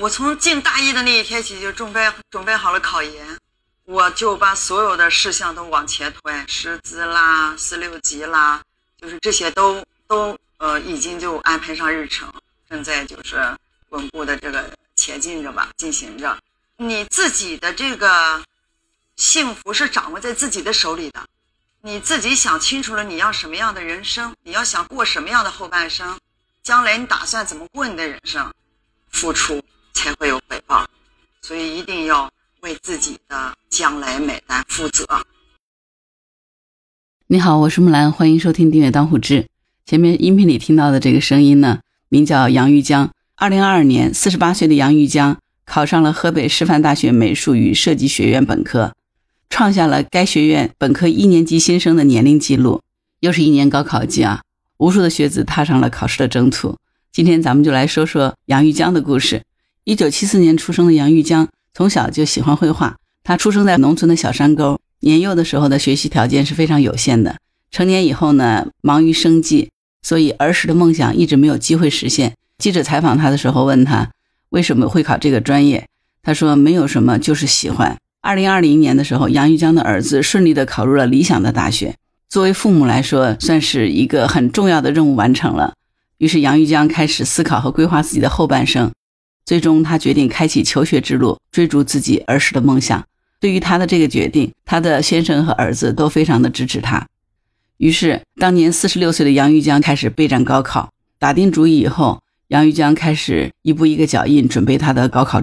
我从进大一的那一天起就准备准备好了考研，我就把所有的事项都往前推，师资啦、四六级啦，就是这些都都呃已经就安排上日程，正在就是稳步的这个前进着吧，进行着。你自己的这个幸福是掌握在自己的手里的，你自己想清楚了你要什么样的人生，你要想过什么样的后半生，将来你打算怎么过你的人生，付出。才会有回报，所以一定要为自己的将来买单负责。你好，我是木兰，欢迎收听订阅当户志。前面音频里听到的这个声音呢，名叫杨玉江。二零二二年，四十八岁的杨玉江考上了河北师范大学美术与设计学院本科，创下了该学院本科一年级新生的年龄记录。又是一年高考季啊，无数的学子踏上了考试的征途。今天咱们就来说说杨玉江的故事。一九七四年出生的杨玉江，从小就喜欢绘画。他出生在农村的小山沟，年幼的时候的学习条件是非常有限的。成年以后呢，忙于生计，所以儿时的梦想一直没有机会实现。记者采访他的时候问他为什么会考这个专业，他说没有什么，就是喜欢。二零二零年的时候，杨玉江的儿子顺利的考入了理想的大学。作为父母来说，算是一个很重要的任务完成了。于是杨玉江开始思考和规划自己的后半生。最终，他决定开启求学之路，追逐自己儿时的梦想。对于他的这个决定，他的先生和儿子都非常的支持他。于是，当年四十六岁的杨玉江开始备战高考。打定主意以后，杨玉江开始一步一个脚印准备他的高考。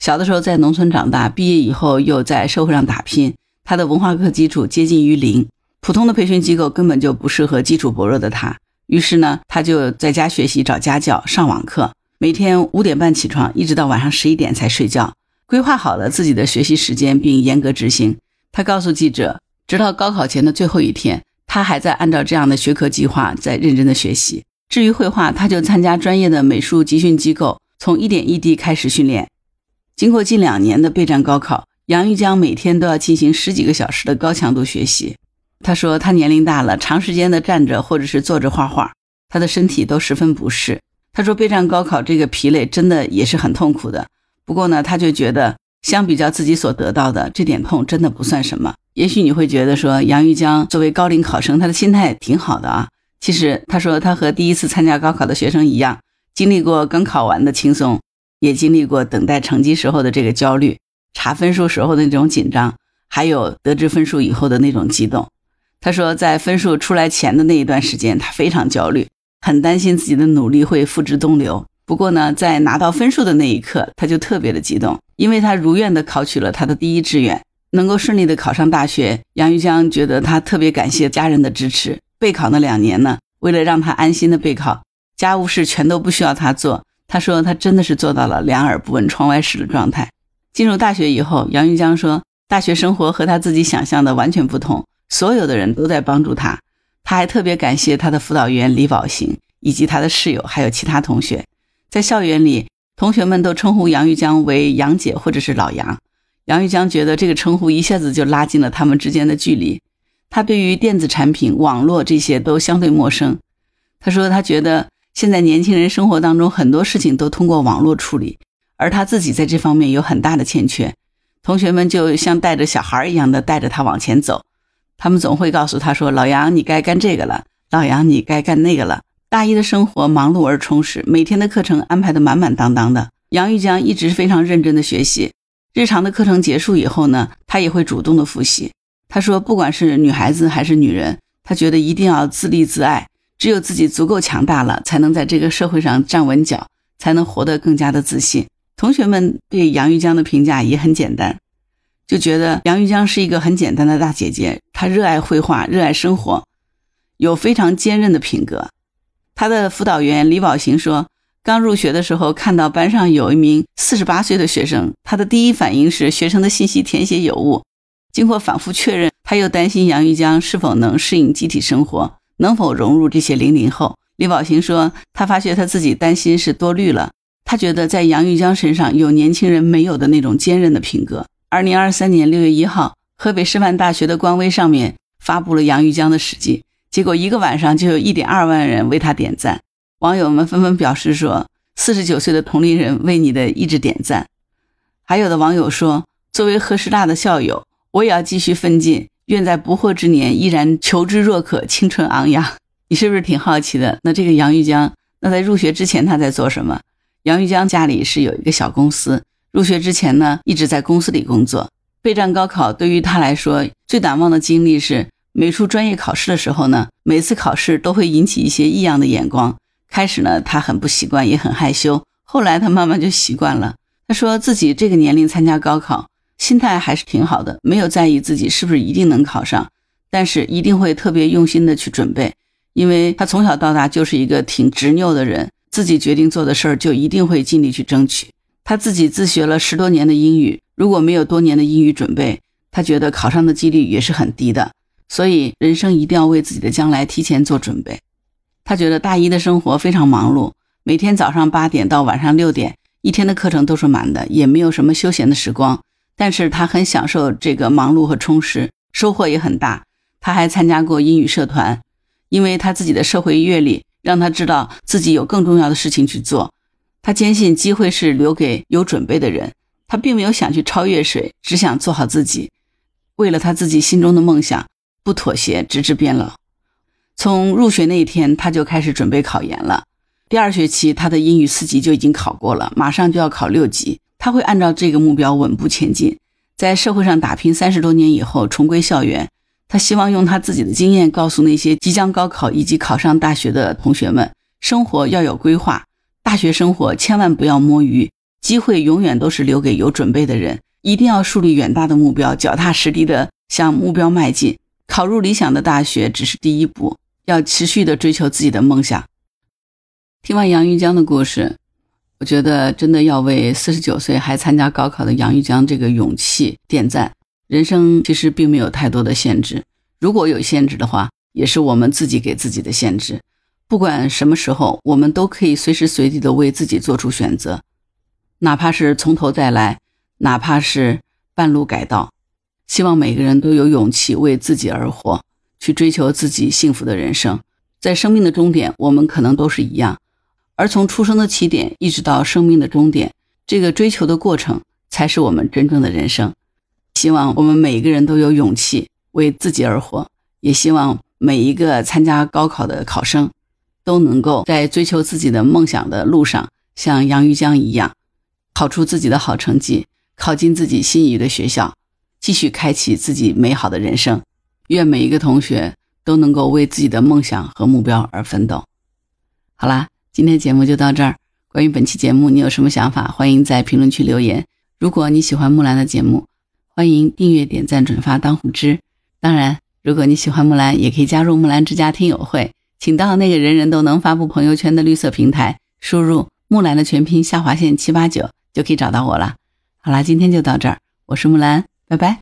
小的时候在农村长大，毕业以后又在社会上打拼，他的文化课基础接近于零，普通的培训机构根本就不适合基础薄弱的他。于是呢，他就在家学习，找家教，上网课。每天五点半起床，一直到晚上十一点才睡觉，规划好了自己的学习时间，并严格执行。他告诉记者，直到高考前的最后一天，他还在按照这样的学科计划在认真的学习。至于绘画，他就参加专业的美术集训机构，从一点一滴开始训练。经过近两年的备战高考，杨玉江每天都要进行十几个小时的高强度学习。他说，他年龄大了，长时间的站着或者是坐着画画，他的身体都十分不适。他说：“备战高考这个疲累真的也是很痛苦的。不过呢，他就觉得相比较自己所得到的这点痛，真的不算什么。也许你会觉得说，杨玉江作为高龄考生，他的心态挺好的啊。其实他说，他和第一次参加高考的学生一样，经历过刚考完的轻松，也经历过等待成绩时候的这个焦虑，查分数时候的那种紧张，还有得知分数以后的那种激动。他说，在分数出来前的那一段时间，他非常焦虑。”很担心自己的努力会付之东流。不过呢，在拿到分数的那一刻，他就特别的激动，因为他如愿的考取了他的第一志愿，能够顺利的考上大学。杨玉江觉得他特别感谢家人的支持。备考那两年呢，为了让他安心的备考，家务事全都不需要他做。他说他真的是做到了两耳不闻窗外事的状态。进入大学以后，杨玉江说，大学生活和他自己想象的完全不同，所有的人都在帮助他。他还特别感谢他的辅导员李宝行以及他的室友，还有其他同学。在校园里，同学们都称呼杨玉江为“杨姐”或者是“老杨”。杨玉江觉得这个称呼一下子就拉近了他们之间的距离。他对于电子产品、网络这些都相对陌生。他说：“他觉得现在年轻人生活当中很多事情都通过网络处理，而他自己在这方面有很大的欠缺。同学们就像带着小孩一样的带着他往前走。”他们总会告诉他说：“老杨，你该干这个了；老杨，你该干那个了。”大一的生活忙碌而充实，每天的课程安排的满满当当的。杨玉江一直非常认真的学习，日常的课程结束以后呢，他也会主动的复习。他说：“不管是女孩子还是女人，他觉得一定要自立自爱，只有自己足够强大了，才能在这个社会上站稳脚，才能活得更加的自信。”同学们对杨玉江的评价也很简单。就觉得杨玉江是一个很简单的大姐姐，她热爱绘画，热爱生活，有非常坚韧的品格。她的辅导员李宝行说，刚入学的时候看到班上有一名四十八岁的学生，他的第一反应是学生的信息填写有误。经过反复确认，他又担心杨玉江是否能适应集体生活，能否融入这些零零后。李宝行说，他发觉他自己担心是多虑了，他觉得在杨玉江身上有年轻人没有的那种坚韧的品格。二零二三年六月一号，河北师范大学的官微上面发布了杨玉江的事迹，结果一个晚上就有一点二万人为他点赞。网友们纷纷表示说，四十九岁的同龄人为你的意志点赞。还有的网友说，作为河师大的校友，我也要继续奋进，愿在不惑之年依然求知若渴，青春昂扬。你是不是挺好奇的？那这个杨玉江，那在入学之前他在做什么？杨玉江家里是有一个小公司，入学之前呢，一直在公司里工作。备战高考对于他来说最难忘的经历是美术专业考试的时候呢，每次考试都会引起一些异样的眼光。开始呢，他很不习惯，也很害羞。后来他慢慢就习惯了。他说自己这个年龄参加高考，心态还是挺好的，没有在意自己是不是一定能考上，但是一定会特别用心的去准备，因为他从小到大就是一个挺执拗的人，自己决定做的事儿就一定会尽力去争取。他自己自学了十多年的英语。如果没有多年的英语准备，他觉得考上的几率也是很低的。所以，人生一定要为自己的将来提前做准备。他觉得大一的生活非常忙碌，每天早上八点到晚上六点，一天的课程都是满的，也没有什么休闲的时光。但是他很享受这个忙碌和充实，收获也很大。他还参加过英语社团，因为他自己的社会阅历让他知道自己有更重要的事情去做。他坚信机会是留给有准备的人。他并没有想去超越谁，只想做好自己。为了他自己心中的梦想，不妥协，直至变老。从入学那一天，他就开始准备考研了。第二学期，他的英语四级就已经考过了，马上就要考六级。他会按照这个目标稳步前进，在社会上打拼三十多年以后，重归校园。他希望用他自己的经验，告诉那些即将高考以及考上大学的同学们：生活要有规划，大学生活千万不要摸鱼。机会永远都是留给有准备的人，一定要树立远大的目标，脚踏实地的向目标迈进。考入理想的大学只是第一步，要持续的追求自己的梦想。听完杨玉江的故事，我觉得真的要为四十九岁还参加高考的杨玉江这个勇气点赞。人生其实并没有太多的限制，如果有限制的话，也是我们自己给自己的限制。不管什么时候，我们都可以随时随地的为自己做出选择。哪怕是从头再来，哪怕是半路改道，希望每个人都有勇气为自己而活，去追求自己幸福的人生。在生命的终点，我们可能都是一样，而从出生的起点一直到生命的终点，这个追求的过程才是我们真正的人生。希望我们每一个人都有勇气为自己而活，也希望每一个参加高考的考生都能够在追求自己的梦想的路上，像杨玉江一样。考出自己的好成绩，考进自己心仪的学校，继续开启自己美好的人生。愿每一个同学都能够为自己的梦想和目标而奋斗。好啦，今天节目就到这儿。关于本期节目，你有什么想法？欢迎在评论区留言。如果你喜欢木兰的节目，欢迎订阅、点赞、转发当虎之。当然，如果你喜欢木兰，也可以加入木兰之家听友会，请到那个人人都能发布朋友圈的绿色平台，输入木兰的全拼下划线七八九。就可以找到我了。好啦，今天就到这儿，我是木兰，拜拜。